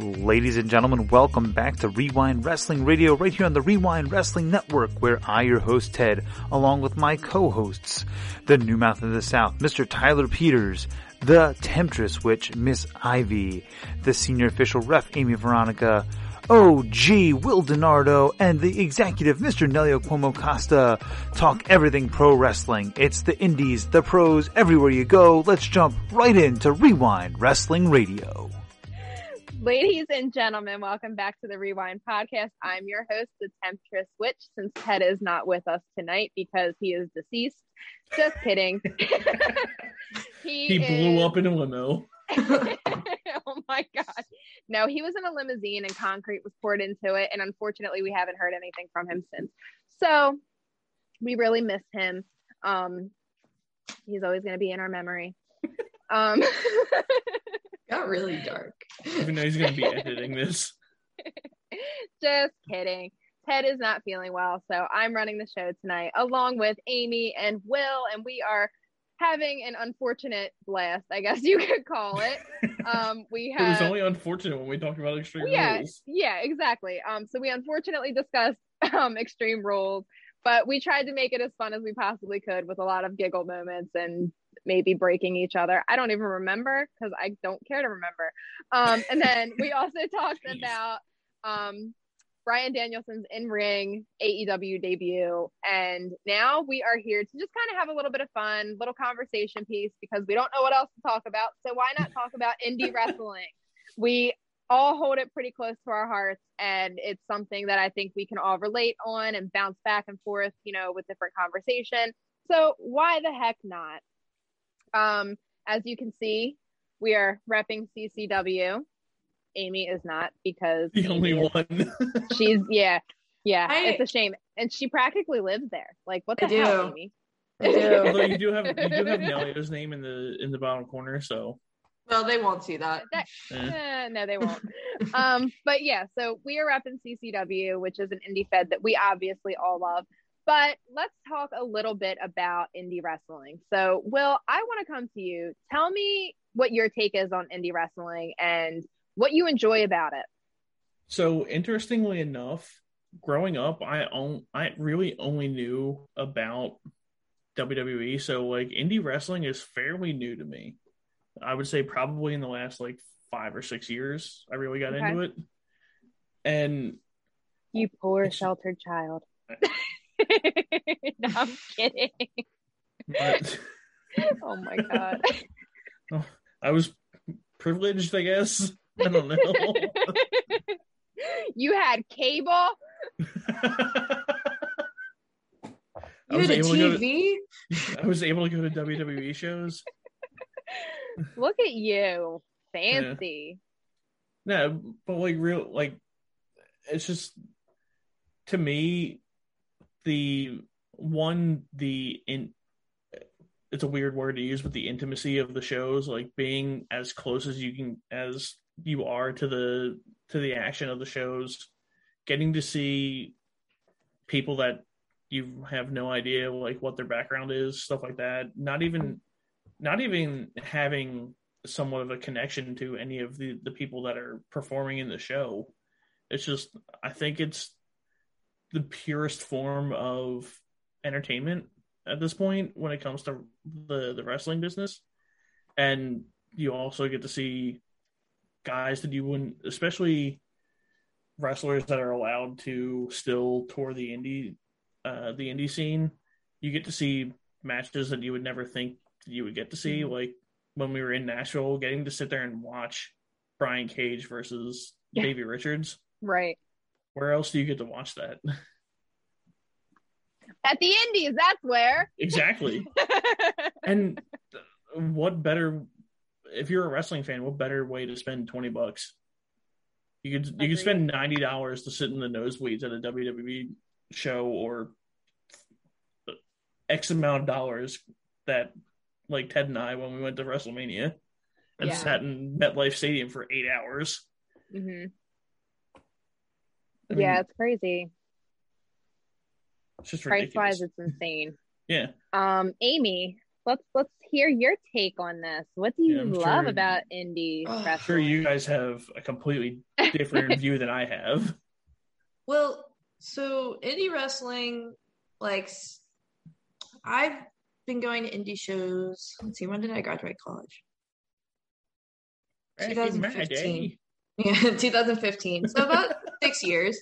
Ladies and gentlemen, welcome back to Wre-Wind Wrestling Radio right here on the Wre-Wind Wrestling Network where I, your host Ted, along with my co-hosts, the New Mouth of the South, Mr. Tyler Peters, the Temptress Witch, Miss Ivy, the Senior Official Ref, Amy Veronica, OG Will Donardo, and the executive Mr. Nelio Cuomo Costa talk everything pro wrestling. It's the indies, the pros, everywhere you go. Let's jump right into Wre-Wind Wrestling Radio. Ladies and gentlemen, welcome back to the Wre-Wind Podcast. I'm your host, the Temptress Witch, since Ted is not with us tonight because he is deceased. Just kidding. he, he blew is... up in a limo. oh my God. No, he was in a limousine and concrete was poured into it. And unfortunately, we haven't heard anything from him since. So we really miss him. Um, he's always going to be in our memory. Um, got really dark. Even though he's going to be editing this. Just kidding. Ted is not feeling well, so I'm running the show tonight along with Amy and Will, and we are having an unfortunate blast, I guess you could call it. Um, we have. it was only unfortunate when we talked about extreme yeah, rules. Yeah, exactly. Um, so we unfortunately discussed um extreme rules, but we tried to make it as fun as we possibly could with a lot of giggle moments and maybe breaking each other. I don't even remember because I don't care to remember. Um, and then we also talked about um, Bryan Danielson's in ring AEW debut. And now we are here to just kind of have a little bit of fun, little conversation piece because we don't know what else to talk about. So why not talk about indie wrestling? We all hold it pretty close to our hearts and it's something that I think we can all relate on and bounce back and forth, you know, with different conversation. So why the heck not? Um, as you can see, we are repping CCW. Amy is not because the only is, one. she's yeah, yeah. I, it's a shame, and she practically lives there. Like what the I hell, do. Amy? I do. Although you do have you do have Nelio's name in the in the bottom corner, so well, they won't see that. that eh. no, they won't. um, but yeah, so we are repping CCW, which is an indie fed that we obviously all love. But let's talk a little bit about indie wrestling. So, Will, I want to come to you. Tell me what your take is on indie wrestling and what you enjoy about it. So, interestingly enough, growing up, I on, I really only knew about WWE. So, like, indie wrestling is fairly new to me. I would say probably in the last like five or six years, I really got okay. into it. And you poor sheltered child. no, I'm kidding. But, oh my god. I was privileged, I guess. I don't know. you had cable. You had a TV. To, I was able to go to WWE shows. Look at you, fancy. Yeah. No, but like real, like it's just to me the one the in it's a weird word to use but the intimacy of the shows like being as close as you can as you are to the to the action of the shows getting to see people that you have no idea like what their background is stuff like that. Not even not even having somewhat of a connection to any of the the people that are performing in the show. It's just i think it's the purest form of entertainment at this point when it comes to the the wrestling business and you also get to see guys that you wouldn't especially wrestlers that are allowed to still tour the indie uh the indie scene you get to see matches that you would never think you would get to see mm-hmm. like when we were in Nashville getting to sit there and watch Brian Cage versus yeah. Davey Richards right where else do you get to watch that? At the Indies, that's where. Exactly. and what better if you're a wrestling fan, what better way to spend 20 bucks? You could you could spend $90 to sit in the nosebleeds at a WWE show or X amount of dollars that like Ted and I when we went to WrestleMania and yeah. sat in MetLife Stadium for eight hours. Mm-hmm. I mean, yeah, it's crazy. It's just price wise, it's insane. yeah. Um, Amy, Let's let's hear your take on this. What do you yeah, love sure, about indie oh, wrestling? Sure, you guys have a completely different view than I have. Well, so indie wrestling, like I've been going to indie shows. Let's see, when did I graduate college? 2015. Yeah, 2015. So about six years.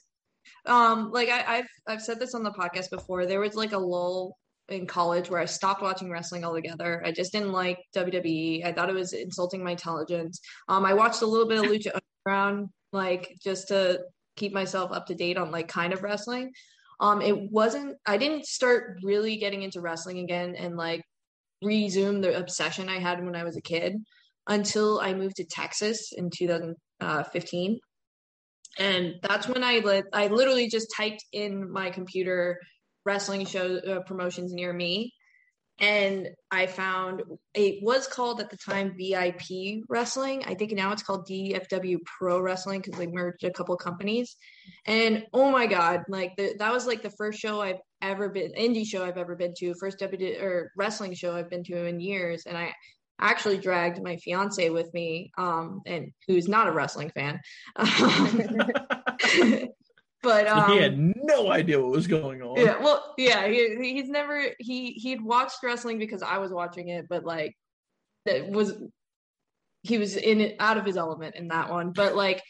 Um, like I, have I've said this on the podcast before. There was like a lull in college where I stopped watching wrestling altogether. I just didn't like WWE. I thought it was insulting my intelligence. Um, I watched a little bit of Lucha Underground, like just to keep myself up to date on like kind of wrestling. Um, it wasn't. I didn't start really getting into wrestling again and like resume the obsession I had when I was a kid until I moved to Texas in 2015. And that's when I lit, I literally just typed in my computer wrestling show uh, promotions near me and I found it was called at the time VIP Wrestling. I think now it's called DFW Pro Wrestling because they merged a couple companies. And oh my god, like the, that was like the first show I've ever been indie show I've ever been to, first W or wrestling show I've been to in years, and I actually dragged my fiance with me, um, and who's not a wrestling fan. But um, he had um, no idea what was going on. Yeah, well, yeah, he, he's never he he'd watched wrestling because I was watching it, but like that was he was in it out of his element in that one. But like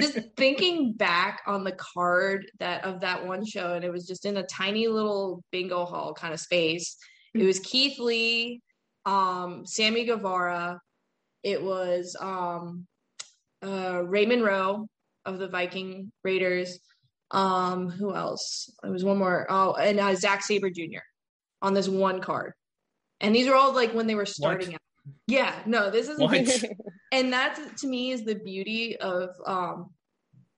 just thinking back on the card that of that one show, and it was just in a tiny little bingo hall kind of space. It was Keith Lee, um, Sammy Guevara. It was um, uh, Raymond Rowe of the Viking Raiders. Um, who else? There was one more. Oh, and uh, Zack Sabre Jr. on this one card, and these are all like when they were starting what? out. Yeah, no, this is and that to me is the beauty of um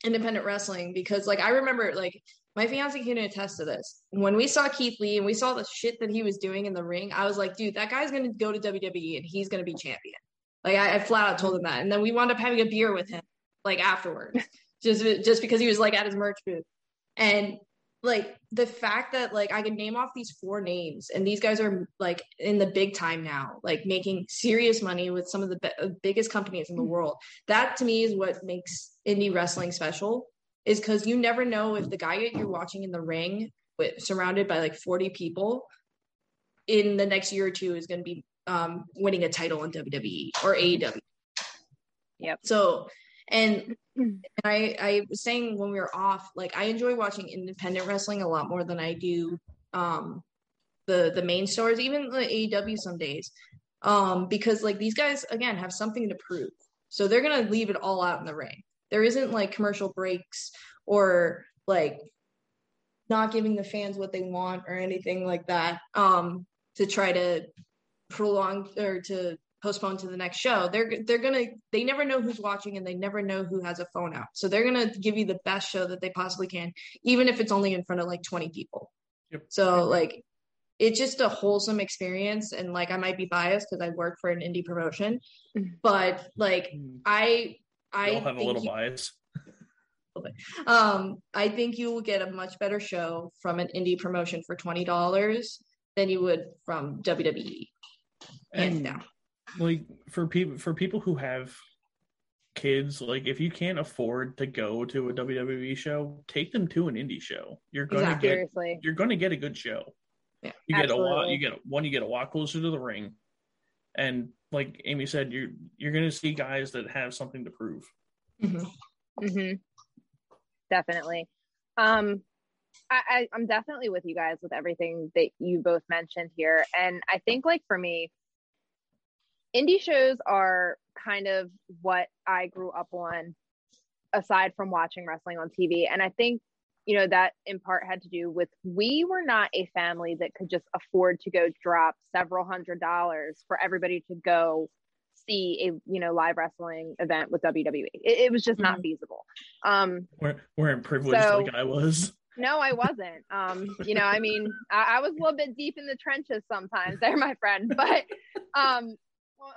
independent wrestling because like I remember like my fiance can attest to this. When we saw Keith Lee and we saw the shit that he was doing in the ring, I was like, dude, that guy's gonna go to WWE and he's gonna be champion. Like I, I flat out told him that, and then we wound up having a beer with him like afterwards just just because he was like at his merch booth. And like the fact that like I could name off these four names and these guys are like in the big time now, like making serious money with some of the be- biggest companies in the hmm. world. That to me is what makes indie wrestling special is because you never know if the guy that you're watching in the ring with surrounded by like 40 people in the next year or two is going to be um, winning a title in WWE or AEW. Yep. So and, and I, I was saying when we were off, like I enjoy watching independent wrestling a lot more than I do um, the the main stars, even the AEW some days, um, because like these guys again have something to prove, so they're gonna leave it all out in the ring. There isn't like commercial breaks or like not giving the fans what they want or anything like that um, to try to prolong or to postpone to the next show they're they're gonna they never know who's watching and they never know who has a phone out so they're gonna give you the best show that they possibly can even if it's only in front of like 20 people yep. so like it's just a wholesome experience and like i might be biased because i work for an indie promotion but like mm. I i have a little you, bias um i think you will get a much better show from an indie promotion for $20 than you would from wwe and now like for people for people who have kids, like if you can't afford to go to a WWE show, take them to an indie show. You're gonna exactly. get Seriously. you're gonna get a good show. Yeah, you get a lot. You get one. You get a lot closer to the ring, and like Amy said, you're you're gonna see guys that have something to prove. Mm-hmm. Mm-hmm. Definitely. Um, I, I I'm definitely with you guys with everything that you both mentioned here, and I think like for me, indie shows are kind of what I grew up on aside from watching wrestling on TV. And I think, you know, that in part had to do with we were not a family that could just afford to go drop several hundred dollars for everybody to go see a you know live wrestling event with WWE. It, it was just not mm-hmm. feasible. Um we're, weren't privileged so, like I was. No, I wasn't. Um, you know, I mean, I, I, was a little bit deep in the trenches sometimes there, my friend. But um,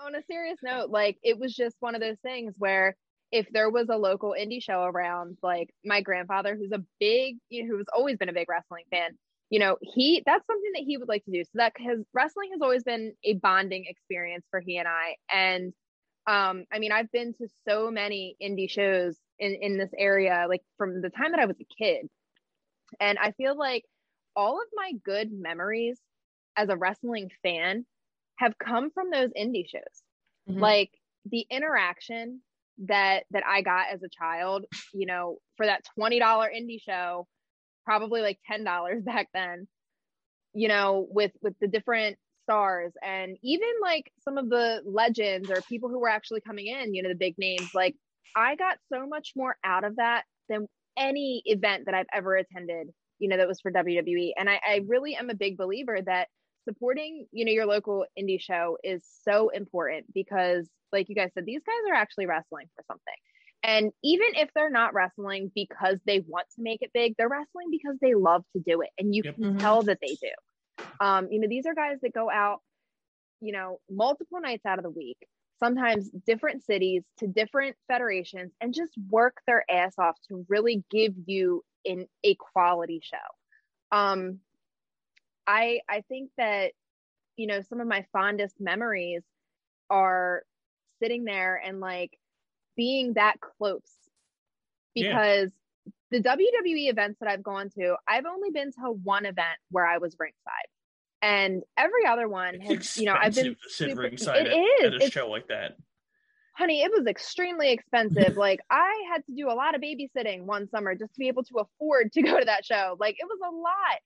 on a serious note, like it was just one of those things where if there was a local indie show around, like my grandfather, who's a big, you know, who's always been a big wrestling fan, you know, he that's something that he would like to do. So that because wrestling has always been a bonding experience for he and I. And um, I mean, I've been to so many indie shows in, in this area, like from the time that I was a kid. And I feel like all of my good memories as a wrestling fan have come from those indie shows. Mm-hmm. Like the interaction that that I got as a child, you know, for that $20 indie show, probably like $10 back then, you know, with with the different stars and even like some of the legends or people who were actually coming in, you know, the big names, like I got so much more out of that than any event that I've ever attended, you know, that was for WWE. And I, I really am a big believer that supporting, you know, your local indie show is so important because like you guys said, these guys are actually wrestling for something. And even if they're not wrestling because they want to make it big, they're wrestling because they love to do it. And you yep. can mm-hmm. tell that they do. Um, you know, these are guys that go out, you know, multiple nights out of the week, sometimes different cities to different federations, and just work their ass off to really give you in a quality show. Um, I I think that you know some of my fondest memories are sitting there and like being that close because yeah. the WWE events that I've gone to, I've only been to one event where I was ringside. And every other one has, you know, I've been super, ringside it at, is. at a it's, show like that. Honey, it was extremely expensive. like I had to do a lot of babysitting one summer just to be able to afford to go to that show. Like it was a lot.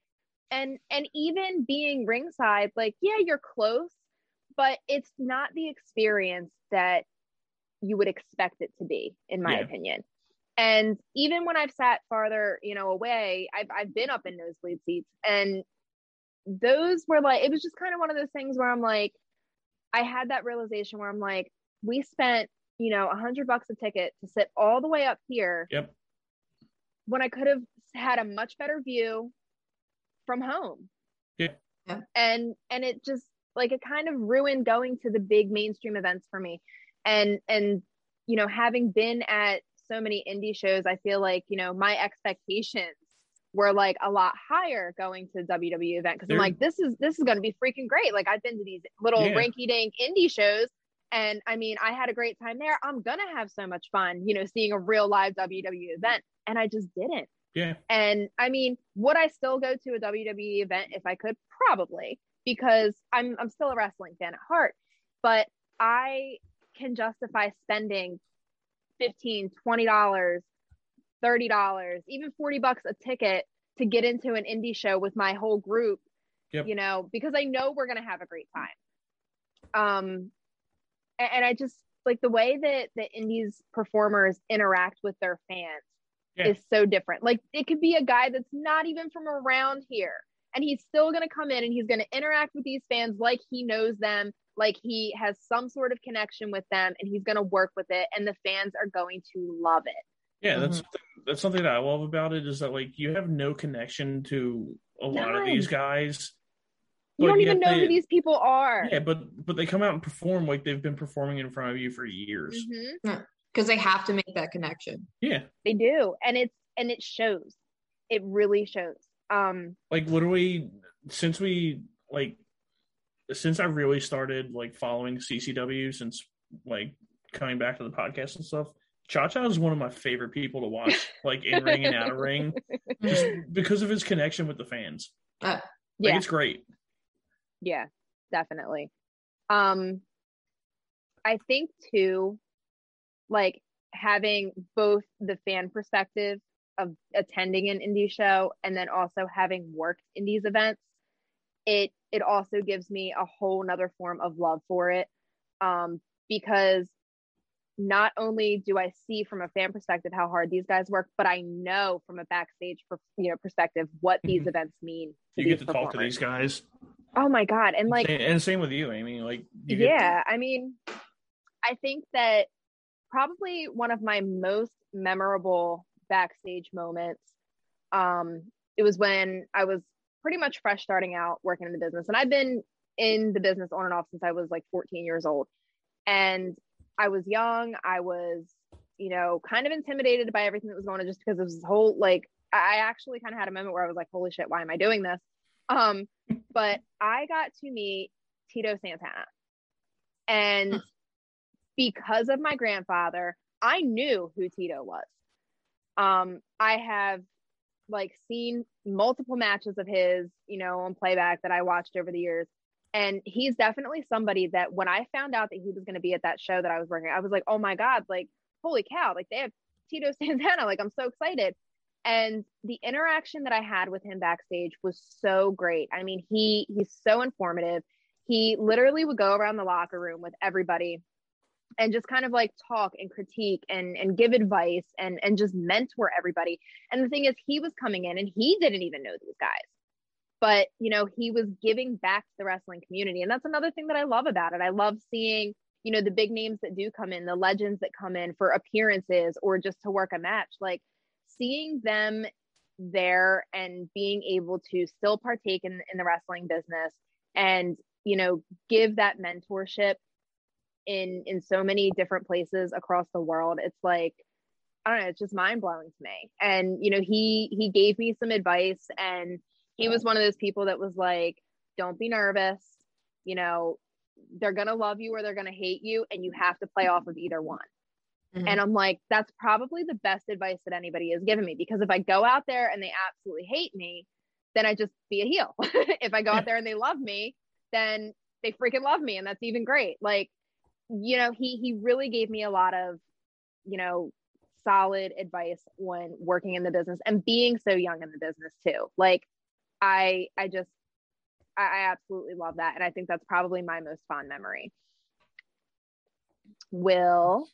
And and even being ringside, like, yeah, you're close, but it's not the experience that you would expect it to be, in my yeah. opinion. And even when I've sat farther, you know, away, I've I've been up in nosebleed seats, and those were like it was just kind of one of those things where I'm like, I had that realization where I'm like, we spent you know a hundred bucks a ticket to sit all the way up here. Yep. When I could have had a much better view from home. Yeah. And and it just like it kind of ruined going to the big mainstream events for me and and you know having been at so many indie shows i feel like you know my expectations were like a lot higher going to the WWE event because I'm like, this is this is going to be freaking great. Like I've been to these little yeah. rinky dink indie shows, and I mean, I had a great time there. I'm gonna have so much fun, you know, seeing a real live WWE event, and I just didn't. Yeah. And I mean, would I still go to a WWE event if I could? Probably, because I'm I'm still a wrestling fan at heart. But I can justify spending 15 20 dollars 30 dollars even 40 bucks a ticket to get into an indie show with my whole group yep. you know because i know we're going to have a great time um and, and, i just like the way that the indies performers interact with their fans yeah. is so different. Like it could be a guy that's not even from around here and he's still going to come in and he's going to interact with these fans like he knows them like he has some sort of connection with them and he's going to work with it and the fans are going to love it. Yeah that's mm-hmm. something, that's something that i love about it is that like you have no connection to a lot of these guys you don't even know they, who these people are. Yeah but but they come out and perform like they've been performing in front of you for years because they have to make that connection yeah they do and it's and it shows it really shows um like literally since we like since I really started like following CCW since like coming back to the podcast and stuff, Cha Cha is one of my favorite people to watch, like in ring and out of ring, just because of his connection with the fans. Uh, like, yeah, it's great. Yeah, definitely. Um, I think too, like having both the fan perspective of attending an indie show and then also having worked in these events it it also gives me a whole nother form of love for it um, because not only do I see from a fan perspective how hard these guys work, but I know from a backstage you know perspective what these mm-hmm. events mean. you get to talk to these guys. Oh my god! And like, and same with you, Amy. Like, yeah, to- I mean, I think that probably one of my most memorable backstage moments. Um, it was when I was pretty much fresh starting out working in the business. And I've been in the business on and off since I was like 14 years old. And I was young. I was, you know, kind of intimidated by everything that was going on just because it was this whole like I actually kind of had a moment where I was like, holy shit, why am I doing this? Um, but I got to meet Tito Santana. And because of my grandfather, I knew who Tito was. Um, I have like seen multiple matches of his, you know, on playback that I watched over the years. And he's definitely somebody that when I found out that he was going to be at that show that I was working, I was like, oh my God, like, holy cow, like they have Tito Santana. Like, I'm so excited. And the interaction that I had with him backstage was so great. I mean, he he's so informative. He literally would go around the locker room with everybody and just kind of like talk and critique and and give advice and and just mentor everybody. And the thing is he was coming in and he didn't even know these guys. But, you know, he was giving back to the wrestling community. And that's another thing that I love about it. I love seeing, you know, the big names that do come in, the legends that come in for appearances or just to work a match. Like seeing them there and being able to still partake in, in the wrestling business and, you know, give that mentorship in in so many different places across the world it's like i don't know it's just mind blowing to me. And you know he he gave me some advice and he was one of those people that was like don't be nervous. You know they're gonna love you or they're gonna hate you and you have to play off of either one. Mm-hmm. and i'm like that's probably the best advice that anybody has given me because if i go out there and they absolutely hate me then i just be a heel. If i go out there and they love me then they freaking love me and that's even great. Like you know, he he really gave me a lot of, you know, solid advice when working in the business and being so young in the business too. Like I I just I, I absolutely love that. And I think that's probably my most fond memory. Will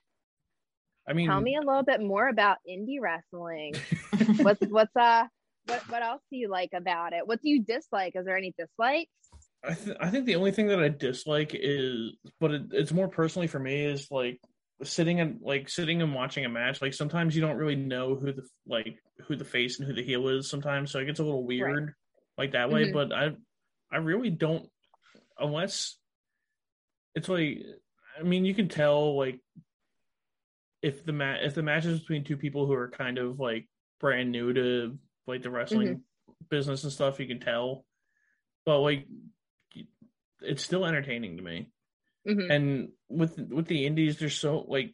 I mean tell me a little bit more about indie wrestling. what's what's uh what what else do you like about it? What do you dislike? Is there any dislikes? I, th- I think the only thing that I dislike is, but it, it's more personally for me is like sitting and like sitting and watching a match. Like sometimes you don't really know who the like who the face and who the heel is sometimes, so it gets a little weird right. like that way. Mm-hmm. But I I really don't unless it's like I mean you can tell like if the mat if the match is between two people who are kind of like brand new to like the wrestling mm-hmm. business and stuff, you can tell. But like it's still entertaining to me. Mm-hmm. And with with the indies, there's so like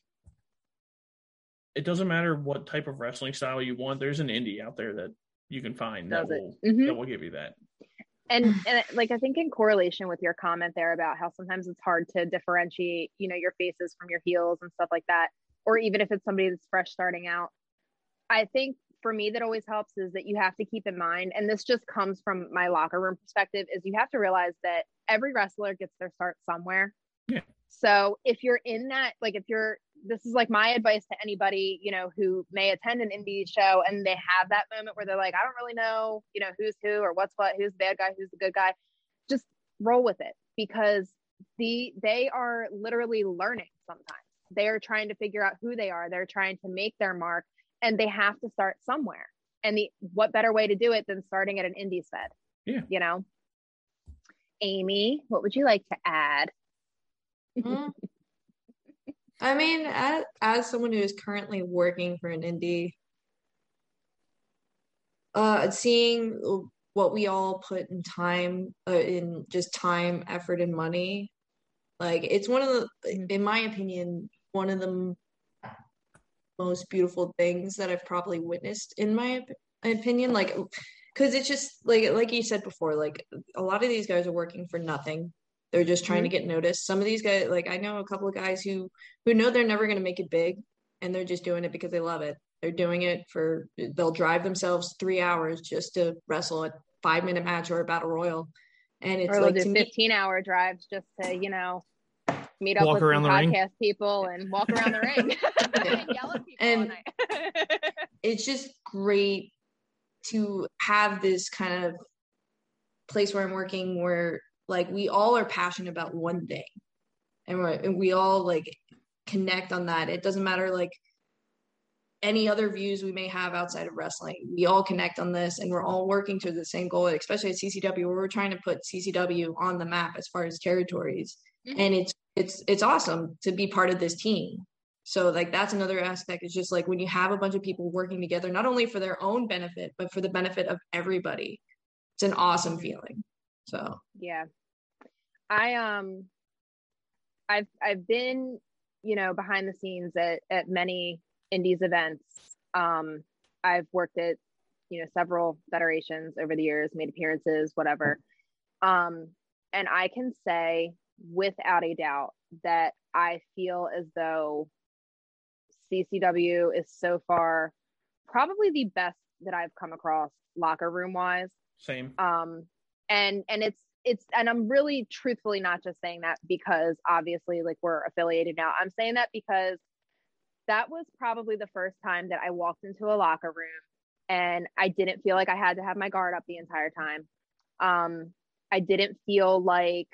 it doesn't matter what type of wrestling style you want. There's an indie out there that you can find Does that will mm-hmm. that will give you that. And and like I think in correlation with your comment there about how sometimes it's hard to differentiate, you know, your faces from your heels and stuff like that, or even if it's somebody that's fresh starting out. I think for me that always helps is that you have to keep in mind and this just comes from my locker room perspective is you have to realize that every wrestler gets their start somewhere. Yeah. So if you're in that, like if you're, this is like my advice to anybody, you know, who may attend an indie show and they have that moment where they're like, I don't really know, you know, who's who or what's what, who's the bad guy, who's the good guy. Just roll with it because the they are literally learning sometimes. They are trying to figure out who they are. They're trying to make their mark and they have to start somewhere. And the what better way to do it than starting at an indie fed? Yeah. You know? Amy, what would you like to add? mm. I mean, as, as someone who is currently working for an indie, uh, seeing what we all put in time, uh, in just time, effort, and money, like it's one of the, in my opinion, one of the most beautiful things that I've probably witnessed in my opinion. Like because it's just like like you said before like a lot of these guys are working for nothing they're just trying mm-hmm. to get noticed some of these guys like i know a couple of guys who who know they're never going to make it big and they're just doing it because they love it they're doing it for they'll drive themselves three hours just to wrestle a five minute match or a battle royal and it's or like do 15 me, hour drives just to you know meet up walk with around the podcast ring. people and walk around the ring and yell at people and it's just great to have this kind of place where I'm working where like we all are passionate about one thing and, and we all like connect on that. It doesn't matter like any other views we may have outside of wrestling. We all connect on this and we're all working to the same goal, especially at CCW where we're trying to put CCW on the map as far as territories. Mm-hmm. And it's it's it's awesome to be part of this team. So like that's another aspect. It's just like when you have a bunch of people working together, not only for their own benefit, but for the benefit of everybody. It's an awesome feeling. So yeah. I um I've I've been, you know, behind the scenes at at many indies events. Um I've worked at, you know, several federations over the years, made appearances, whatever. Um and I can say without a doubt that I feel as though CCW is so far probably the best that I've come across locker room wise. Same. Um, and and it's it's and I'm really truthfully not just saying that because obviously like we're affiliated now. I'm saying that because that was probably the first time that I walked into a locker room and I didn't feel like I had to have my guard up the entire time. Um, I didn't feel like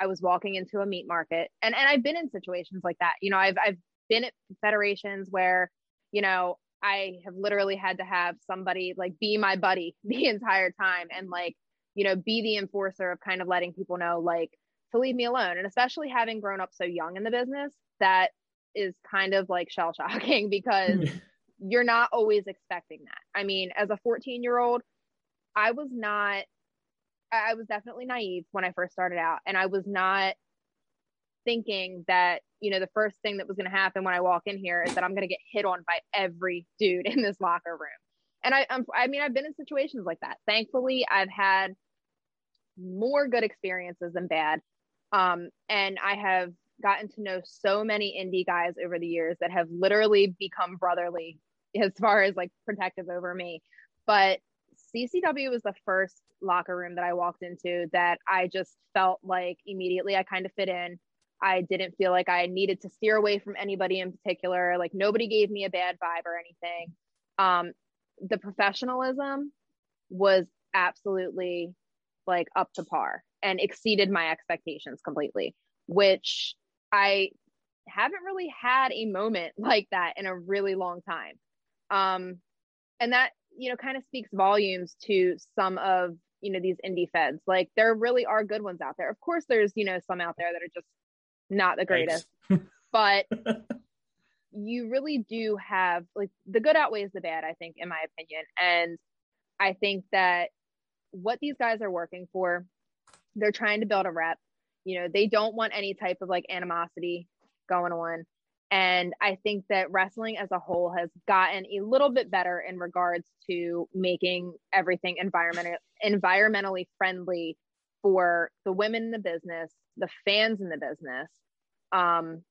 I was walking into a meat market. And and I've been in situations like that. You know, I've I've been at federations where, you know, I have literally had to have somebody like be my buddy the entire time and like, you know, be the enforcer of kind of letting people know like to leave me alone. And especially having grown up so young in the business, that is kind of like shell shocking because you're not always expecting that. I mean, as a 14 year old, I was not, I was definitely naive when I first started out. And I was not thinking that you know the first thing that was going to happen when I walk in here is that I'm going to get hit on by every dude in this locker room. And I, I'm, I mean, I've been in situations like that. Thankfully, I've had more good experiences than bad. Um, and I have gotten to know so many indie guys over the years that have literally become brotherly as far as like protective over me. But CCW was the first locker room that I walked into that I just felt like immediately I kind of fit in. I didn't feel like I needed to steer away from anybody in particular. Like nobody gave me a bad vibe or anything. Um, the professionalism was absolutely like up to par and exceeded my expectations completely, which I haven't really had a moment like that in a really long time. Um, and that, you know, kind of speaks volumes to some of, you know, these indie feds. Like there really are good ones out there. Of course, there's, you know, some out there that are just not the greatest, but you really do have like the good outweighs the bad, I think, in my opinion. And I think that what these guys are working for, they're trying to build a rep. You know, they don't want any type of like animosity going on. And I think that wrestling as a whole has gotten a little bit better in regards to making everything environment environmentally friendly for the women in the business, the fans in the business. Um,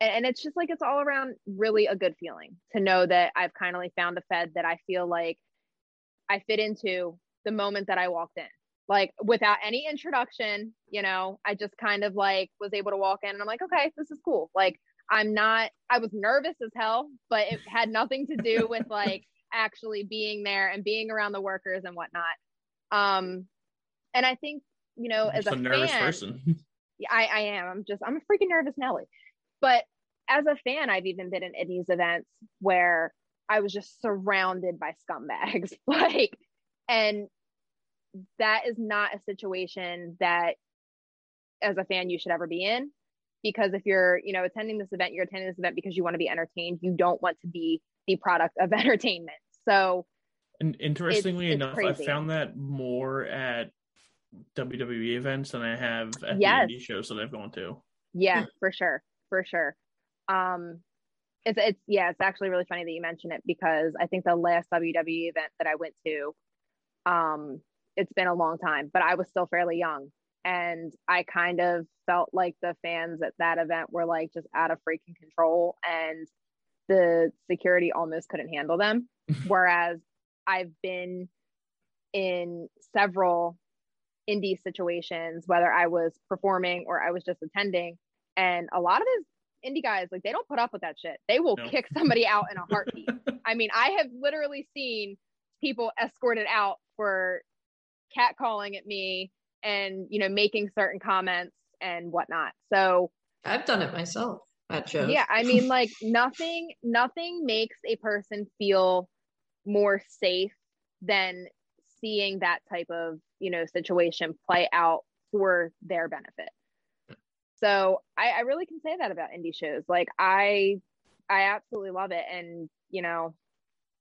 and, and it's just like it's all around really a good feeling to know that I've kind of like found a Fed that I feel like I fit into the moment that I walked in. Like without any introduction, you know, I just kind of like was able to walk in and I'm like, okay, this is cool. Like I'm not, I was nervous as hell, but it had nothing to do with like actually being there and being around the workers and whatnot. Um, and I think, you know, as a, a nervous fan, person, I, I am. I'm just, I'm a freaking nervous Nelly. But as a fan, I've even been in these events where I was just surrounded by scumbags. like, and that is not a situation that as a fan you should ever be in because if you're you know attending this event you're attending this event because you want to be entertained. You don't want to be the product of entertainment. So and interestingly it's, enough i found that more at wwe events than i have at yes. the indie shows that i've gone to. Yeah for sure for sure. Um it's it's yeah it's actually really funny that you mention it because i think the last wwe event that i went to um it's been a long time but i was still fairly young and I kind of felt like the fans at that event were like just out of freaking control and the security almost couldn't handle them. Whereas I've been in several indie situations, whether I was performing or I was just attending, and a lot of these indie guys, like they don't put up with that shit. They will no. kick somebody out in a heartbeat. I mean, I have literally seen people escorted out for catcalling at me and you know making certain comments and whatnot so i've done it myself at shows yeah i mean like nothing nothing makes a person feel more safe than seeing that type of you know situation play out for their benefit So I, I really can say that about indie shows. Like I I absolutely love it. And you know,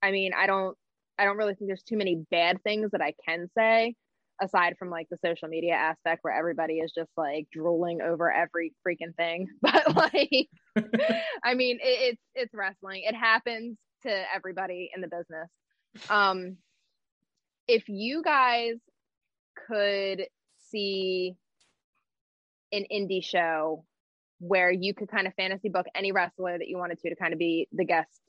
I mean, I don't I don't really think there's too many bad things that I can say aside from like the social media aspect where everybody is just like drooling over every freaking thing. But like I mean, it, it's it's wrestling. It happens to everybody in the business. Um if you guys could see an indie show where you could kind of fantasy book any wrestler that you wanted to to kind of be the guest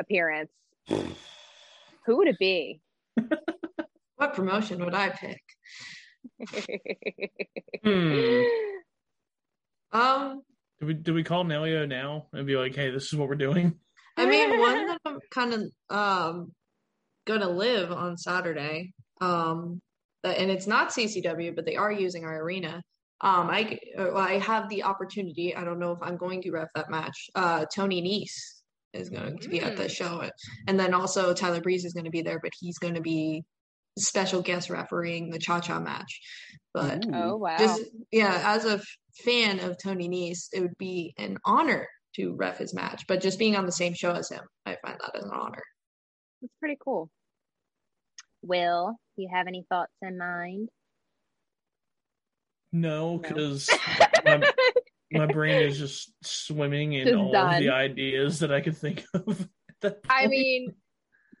appearance, who would it be? What promotion would I pick? Hmm. Um, Do we do we call Nelio now and be like, hey, this is what we're doing? I mean, one that I'm kind of um gonna live on Saturday. Um, and it's not CCW, but they are using our arena. Um, I I have the opportunity. I don't know if I'm going to ref that match. Uh, Tony Nese is going to be at the Mm. show, and then also Tyler Breeze is going to be there, but he's going to be special guest refereeing the Cha Cha match. But oh wow. just yeah, as a f- fan of Tony Nese, it would be an honor to ref his match. But just being on the same show as him, I find that an honor. That's pretty cool. Will, do you have any thoughts in mind? No, No. because my, my brain is just swimming in Just all of the ideas that I could think of. I mean,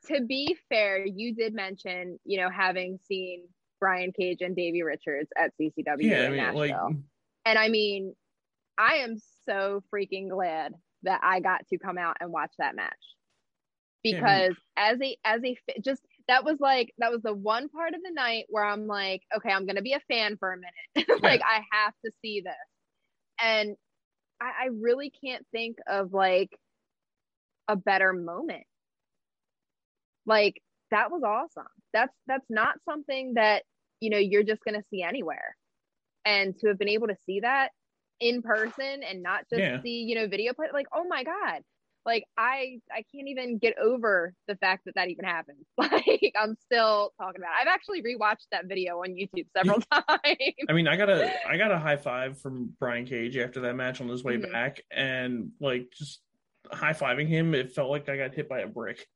to be fair, you did mention, you know, having seen Brian Cage and Davey Richards at CCW yeah, I mean, Nashville. like, and I mean, I am so freaking glad that I got to come out and watch that match Yeah, I because as a as a just that was like that was the one part of the night where I'm like, okay, I'm gonna be a fan for a minute. like I have to see this, and I, I really can't think of like a better moment. Like that was awesome. That's that's not something that you know you're just gonna see anywhere, and to have been able to see that in person and not just Yeah. see you know video play like oh my god like i i can't even get over the fact that that even happened like i'm still talking about it. i've actually rewatched that video on youtube several times I mean, I got a I got a high five from Brian Cage after that match on his way Mhm. back, and like just high fiving him, it felt like I got hit by a brick.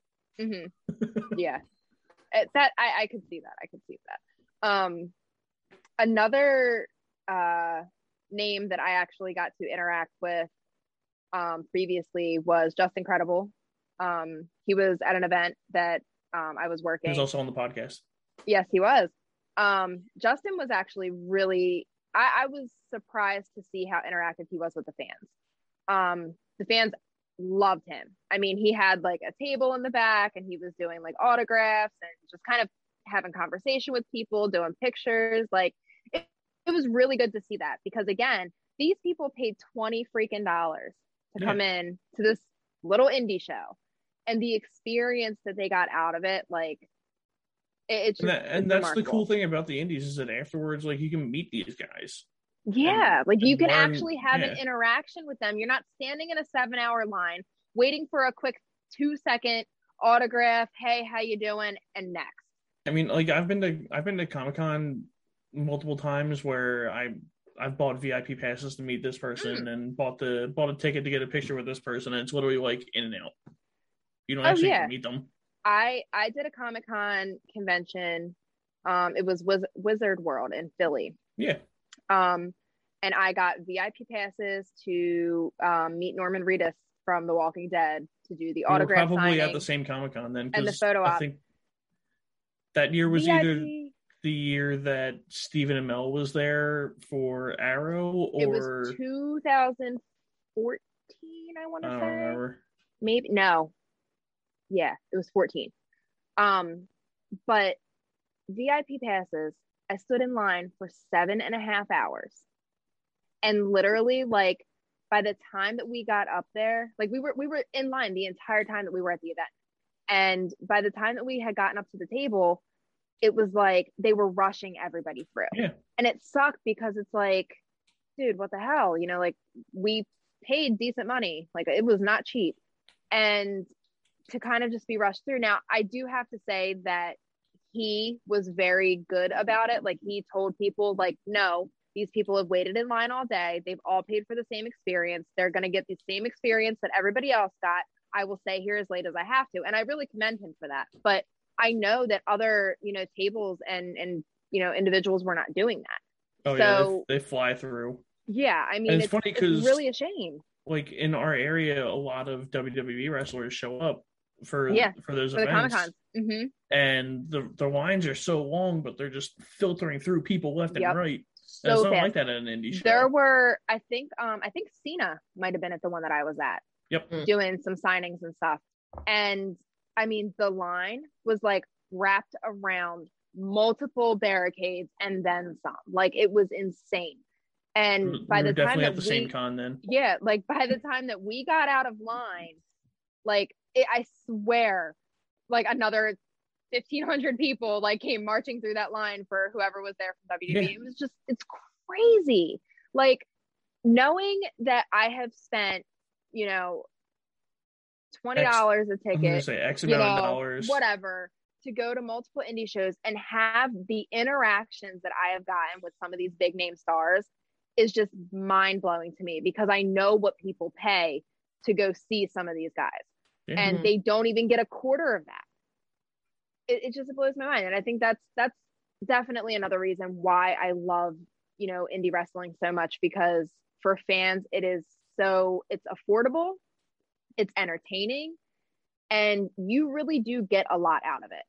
Hmm yeah It- that I, I could see that i could see that um another uh name that i actually got to interact with um previously was just incredible um he was at an event that um i was working. He was also on the podcast. Yes, he was. Um, Justin was actually really. I, I was surprised to see how interactive he was with the fans. Um, the fans loved him. I mean, he had like a table in the back, and he was doing like autographs and just kind of having conversation with people, doing pictures. Like, it, it was really good to see that because again, these people paid twenty freaking dollars to Yeah. come in to this little indie show, and the experience that they got out of it, like. it- It's And, just, that, and it's that's the cool thing about the indies is that afterwards, like you can meet these guys. Yeah, like you can learn- actually have an interaction with them. You're not standing in a seven hour line waiting for a quick two second autograph. Hey, how you doing? And next. I mean, like I've been to I've been to Comic Con multiple times where I I've bought VIP passes to meet this person Mm. and bought the bought a ticket to get a picture with this person, and it's literally like in and out. You don't Oh, actually yeah. meet them. I I did a Comic Con convention. Um, it was Wiz- Wizard World in Philly. Yeah, Um, and I got VIP passes to um, meet Norman Reedus from The Walking Dead to do the we autograph probably signing. at the same Comic Con then. and the photo op. I think that year was VIP. either the year that Stephen Amell was there for Arrow, or It was 2014, I want to say. remember. maybe no yeah it was 14 um but vip passes i stood in line for seven and a half hours. And literally like by the time that we got up there like we were we were in line the entire time that we were at the event. And by the time that we had gotten up to the table it was like they were rushing everybody through. Yeah. and it sucked because it's like dude what the hell? You know like we paid decent money. Like it was not cheap. And to kind of just be rushed through. Now, I do have to say that he was very good about it. Like he told people, like, no, These people have waited in line all day. They've all paid for the same experience. They're going to get the same experience that everybody else got. I will stay here as late as I have to. And I really commend him for that. But I know that other, you know, tables and, and, you know, individuals were not doing that. Oh, so, yeah. They, they, fly through. Yeah. I mean, it's, it's, funny because really a shame. Like in our area, a lot of WWE wrestlers show up for yeah, for those for the events. Comic Mm-hmm. And the the lines are so long, but they're just filtering through people left Yep. and right. So And it's not like that at an indie show. There were, I think, um, I think Cena might have been at the one that I was at. Yep. Mm. Doing some signings and stuff. And I mean, the line was like wrapped around multiple barricades and then some. Like it was insane. And We by the time definitely that at the we, same con then. yeah, like by the time that we got out of line, like it, I swear, like another 1500 people like came marching through that line for whoever was there from WWE. Yeah. It was just, it's crazy. Like knowing that I have spent, you know, $20 a I'm gonna ticket, say X you know, of dollars. whatever, to go to multiple indie shows and have the interactions that I have gotten with some of these big name stars is just mind blowing to me because I know what people pay to go see some of these guys Yeah. and they don't even get a quarter of that. It, it just blows my mind. And I think that's, that's definitely another reason why I love, you know, indie wrestling so much because for fans, it is so, it's affordable, it's entertaining, and you really do get a lot out of it.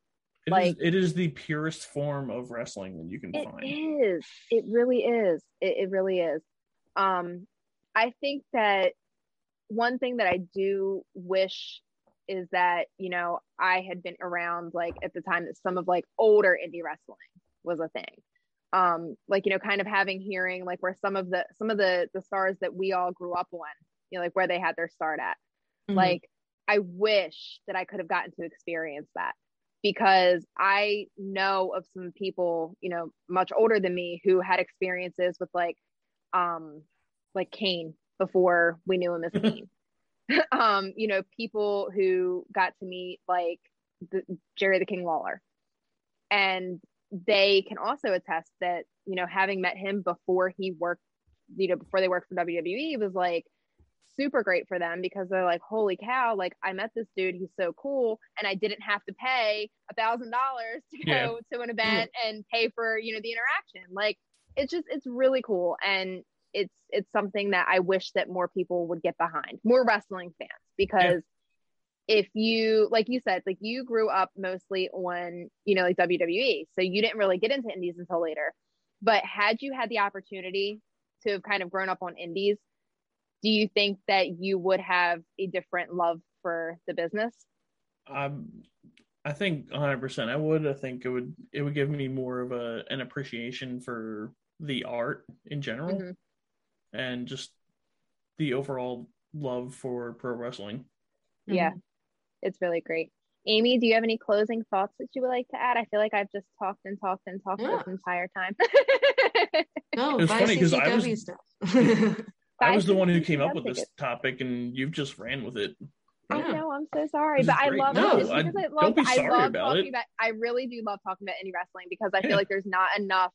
It is- like- it is the purest form of wrestling that you can It find. It is. It really is. It, it really is. Um, I think that one thing that I do wish is that you know I had been around like at the time that some of like older indie wrestling was a thing. Um, like you know, kind of having hearing like where some of the some of the the stars that we all grew up on, you know, like where they had their start at. Mhm. Like I wish that I could have gotten to experience that because I know of some people, you know, much older than me who had experiences with like um like Kane before we knew him as Kane. um, you know, people who got to meet like the, Jerry the King Lawler. And they can also attest that, you know, having met him before he worked, you know, before they worked for WWE was like super great for them because they're like, holy cow, like I met this dude, he's so cool, and I didn't have to pay a thousand dollars to go Yeah. to an event and pay for, you know, the interaction. Like it's just it's really cool and it's it's something that I wish that more people would get behind, more wrestling fans, because if you like you said, like you grew up mostly on, you know, like WWE. So you didn't really get into indies until later. But had you had the opportunity to have kind of grown up on indies, do you think that you would have a different love for the business? Um, I think 100. percent I would. I think it would. It would give me more of a an appreciation for the art in general, Mhm. And just the overall love for pro wrestling. Yeah, it's really great. Amy, do you have any closing thoughts that you would like to add? I feel like I've just talked and talked and talked Yeah. this entire time. No, It was buy funny 'cause I was- stuff. I was the one who came up CCW with this topic, and you've just ran with it. I Yeah. know. I'm so sorry, This but I love No, it. It's I- because I don't love. be I sorry love about talking it. about. I really do love talking about indie wrestling because I feel Yeah. like there's not enough.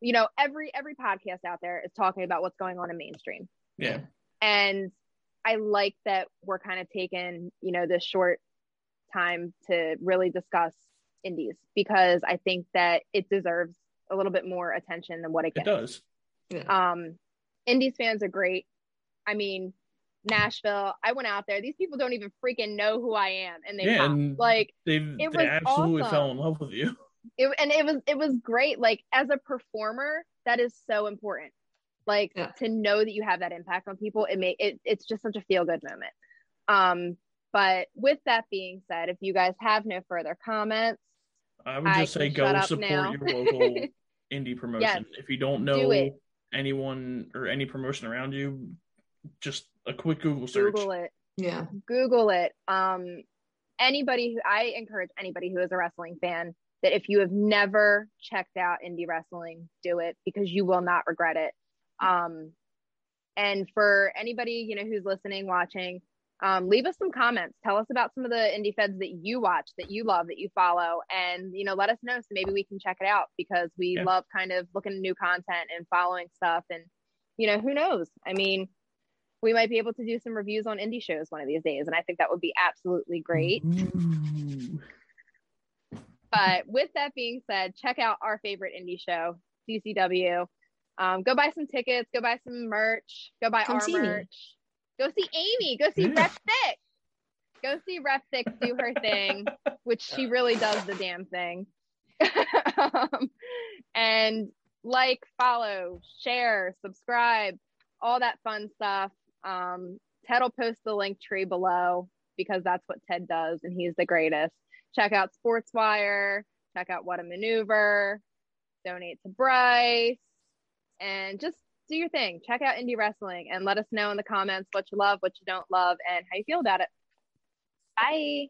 You know, every every podcast out there is talking about what's going on in mainstream, Yeah, and I like that we're kind of taking you know this short time to really discuss indies because I think that it deserves a little bit more attention than what it it gets. does. Um, Indies fans are great. I mean, Nashville. I went out there. These people don't even freaking know who I am, and they Yeah, and like They've it they was absolutely awesome. fell in love with you. It, and it was it was great. Like as a performer, that is so important. Like Yeah. to know that you have that impact on people. It may it, it's just such a feel good moment. Um, but with that being said, if you guys have no further comments, I would I just say go shut support now. your local indie promotion. If you don't know it. anyone or any promotion around you, just a quick Google search. Google it. yeah. Google it. Um, anybody who I encourage anybody who is a wrestling fan that if you have never checked out indie wrestling, do it because you will not regret it. Um, and for anybody you know who's listening, watching, um, leave us some comments. Tell us about some of the indie feds that you watch, that you love, that you follow, and you know, let us know so maybe we can check it out because we yeah. love kind of looking at new content and following stuff. And you know, who knows? I mean, we might be able to do some reviews on indie shows one of these days, and I think that would be absolutely great. But with that being said, check out our favorite indie show, DCW. Um, go buy some tickets, go buy some merch, go buy Come our merch. Me. Go see Amy. Go see Ref Thicc. Go see Ref Thicc do her thing, which she really does the damn thing. um, and like, follow, share, subscribe, all that fun stuff. Um, Ted will post the link tree below because that's what Ted does, and he's the greatest. Check out SportsWire. Check out What a Maneuver. Donate to Bryce, and just do your thing. Check out indie wrestling and let us know in the comments what you love, what you don't love, and how you feel about it. Bye.